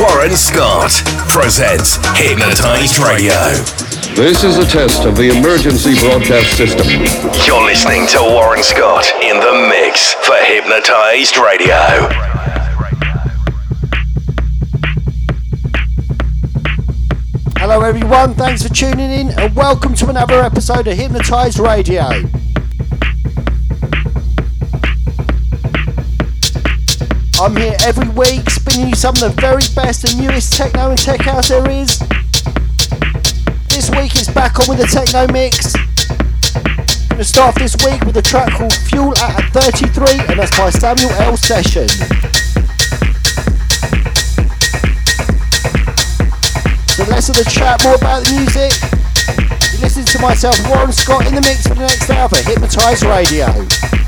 Warren Scott presents Hypnotized Radio. This is a test of the emergency broadcast system. You're listening to Warren Scott in the mix for Hypnotized Radio. Hello, everyone. Thanks for tuning in, and welcome to another episode of Hypnotized Radio. I'm here every week, spinning you some of the very best and newest techno and tech house there is. This week it's back on with the techno mix. To start this week with a track called Fuel at 33, and that's by Samuel L. Session. So less of the chat, more about the music. You listen to myself, Warren Scott, in the mix for the next hour for Hypnotized Radio.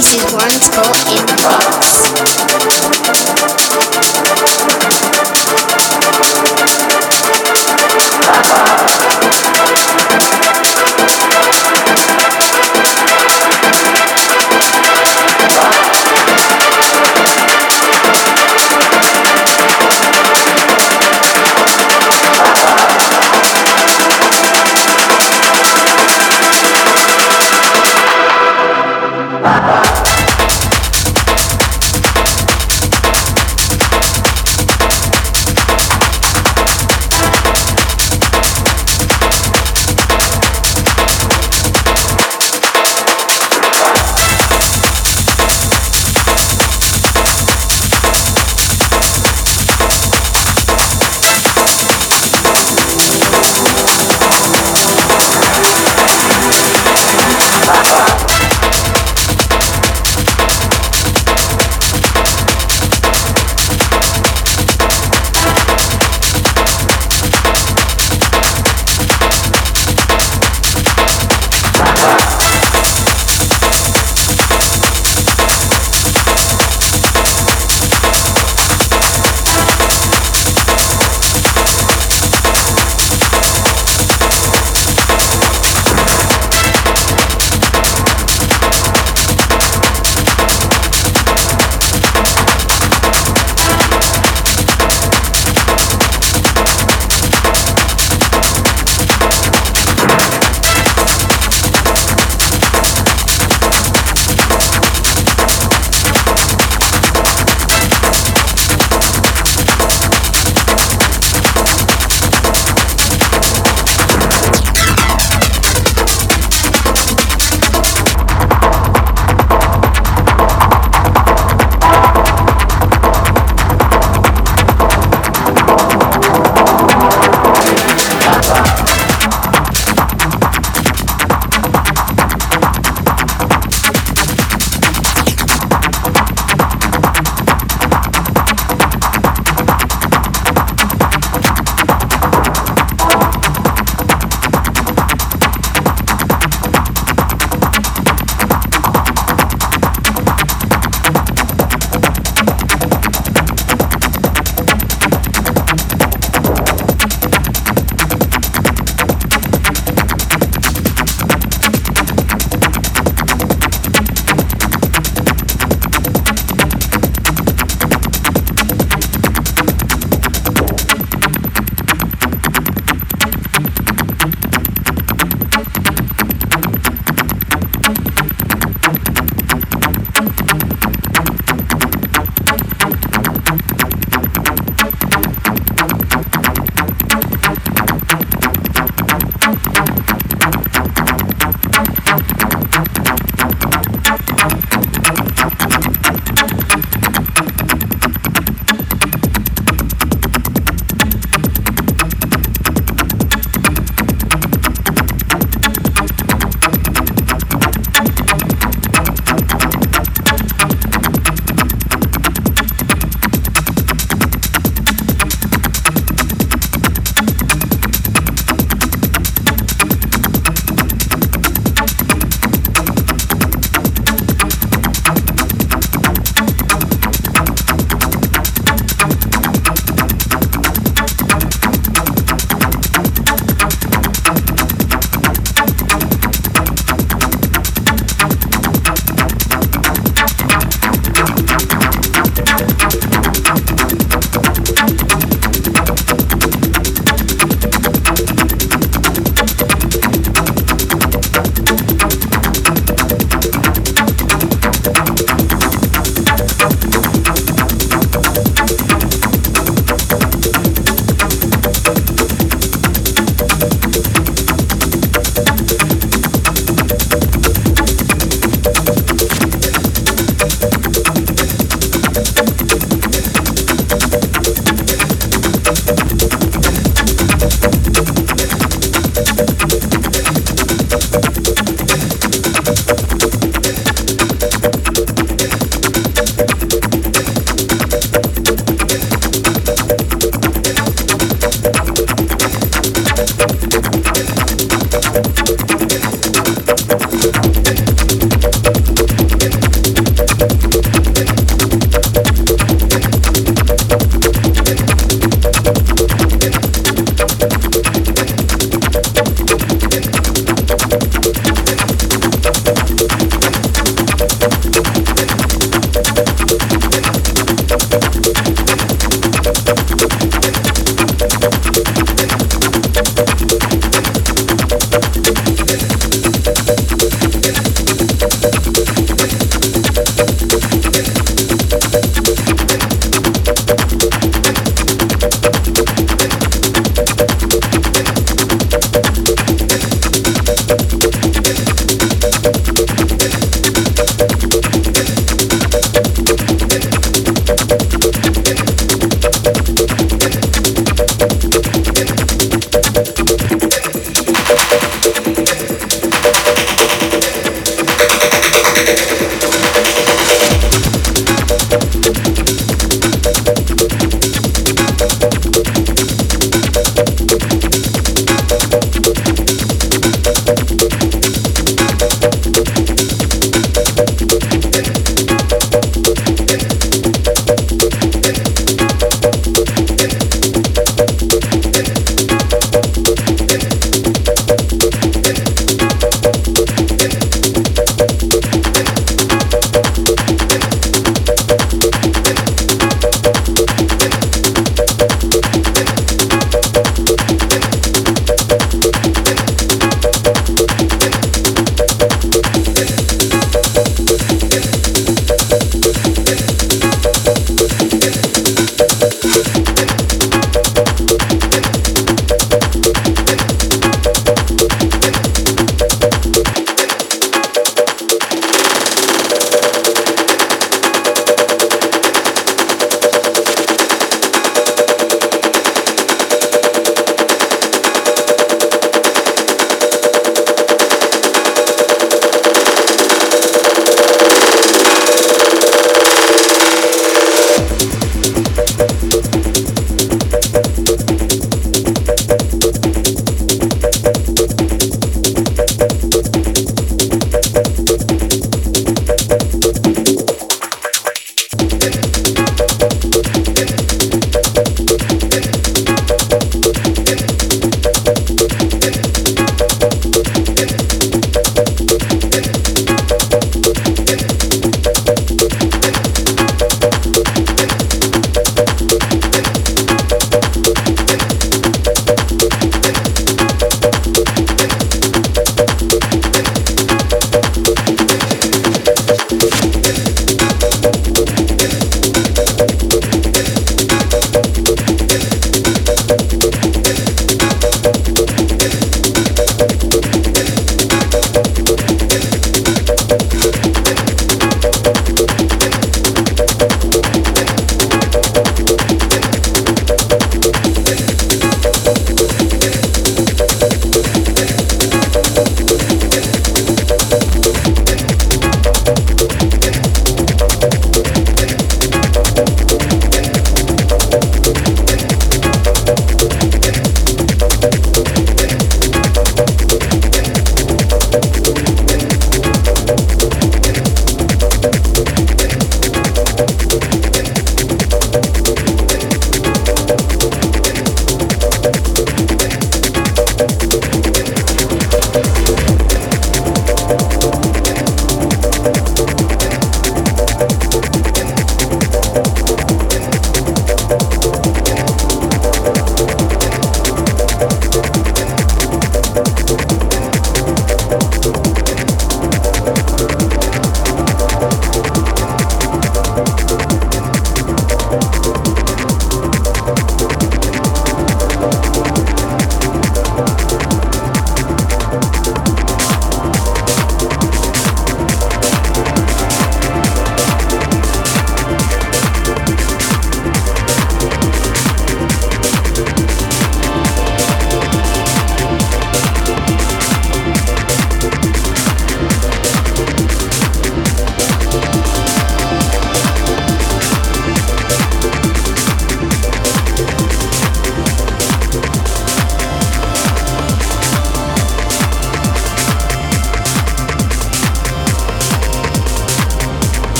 This is one spot in the box.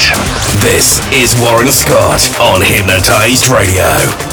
This is Warren Scott on Hypnotized Radio.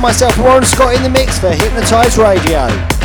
Myself, Warren Scott, in the mix for Hypnotize Radio.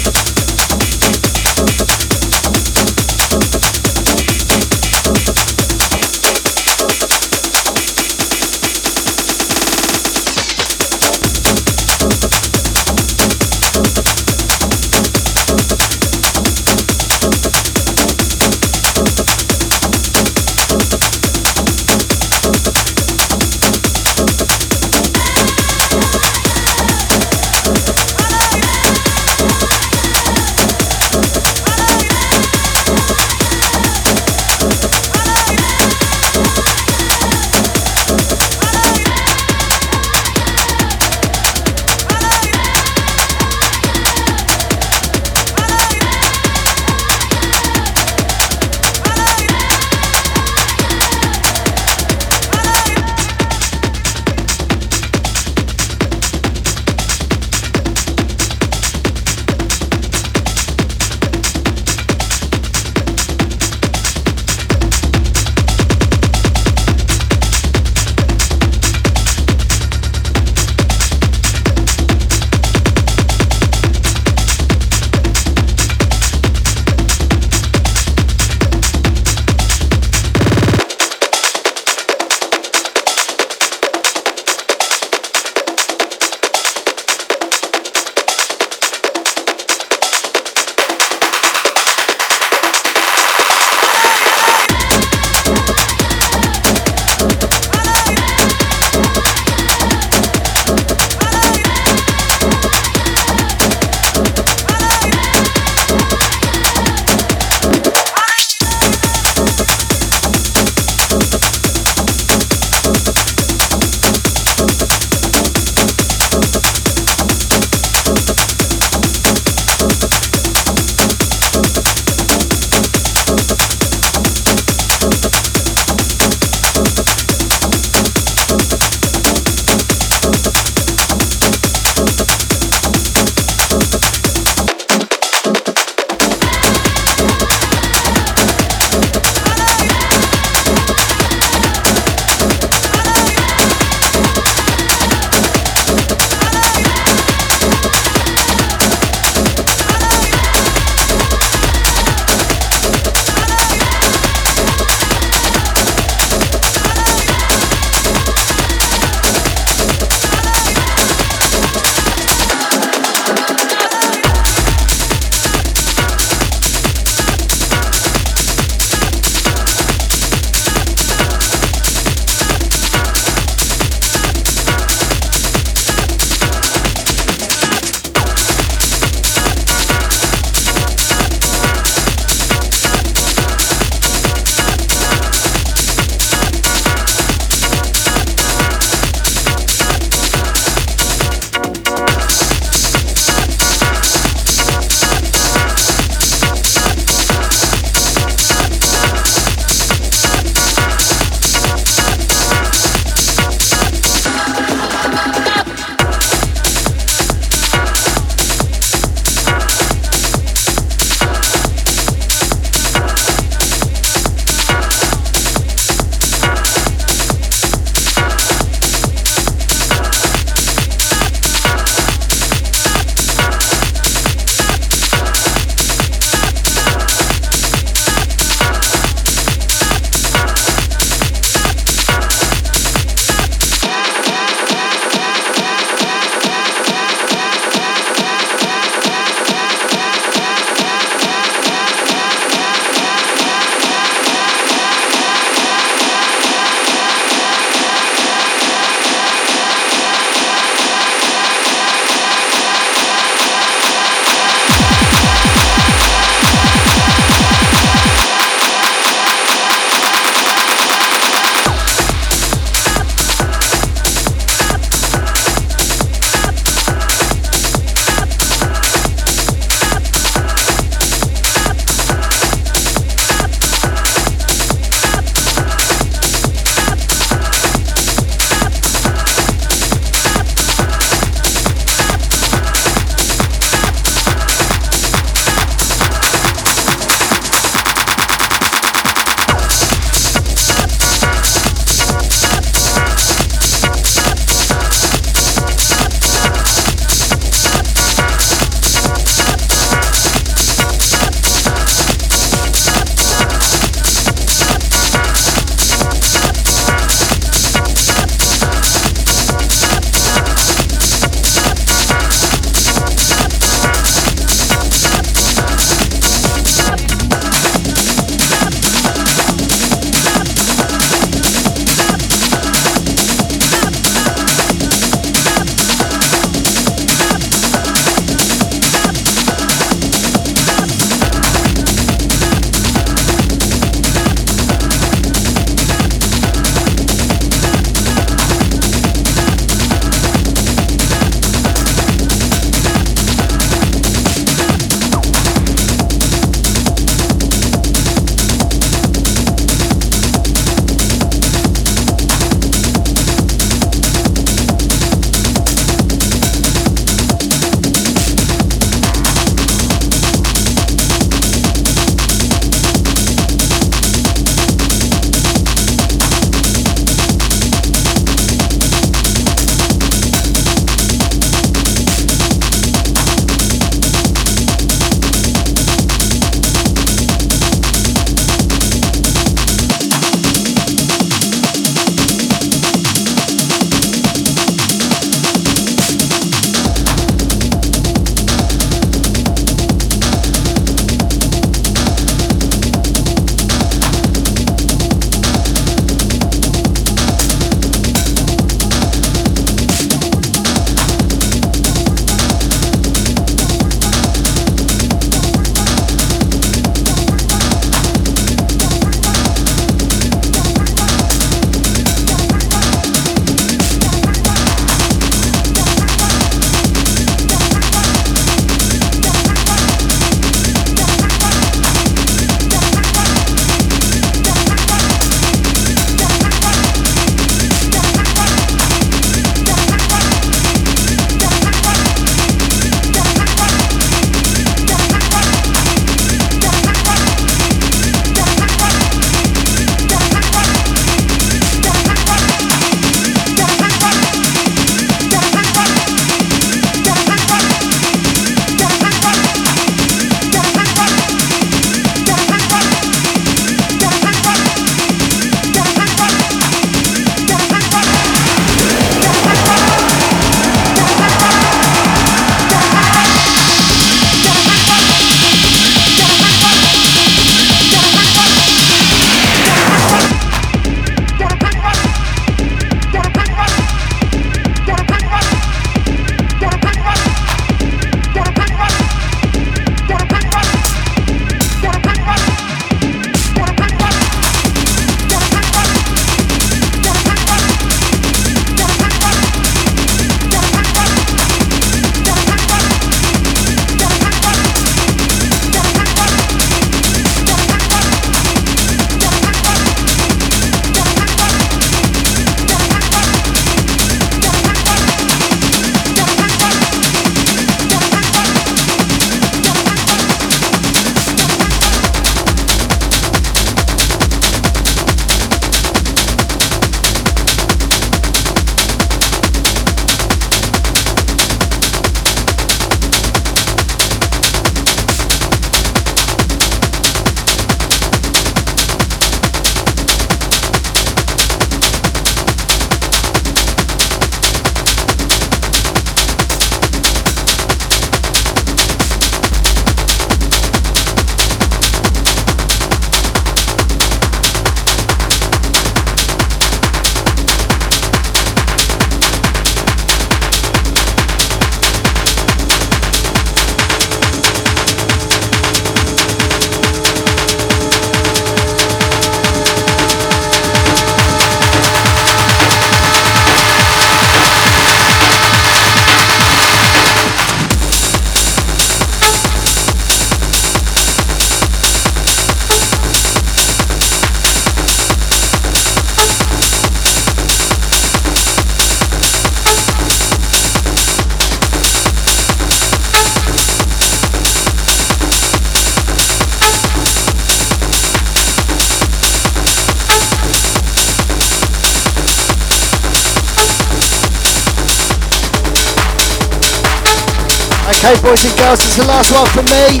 Boys and girls, is the last one from me.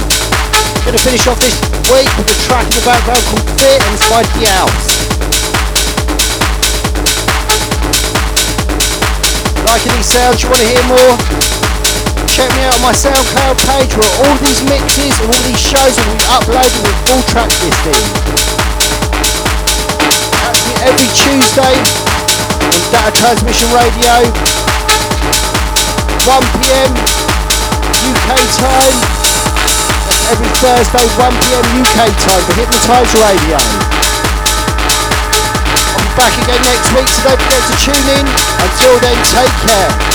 Gonna finish off this week with a track in the background called Fit and it's by House. Liking these sounds, you want to hear more? Check me out on my SoundCloud page where all these mixes and all these shows will be uploaded with full track listing. Catch me every Tuesday on Data Transmission Radio, 1pm UK time. That's every Thursday, 1pm UK time for Hypnotised Radio. I'll be back again next week, so don't forget to tune in. Until then, take care.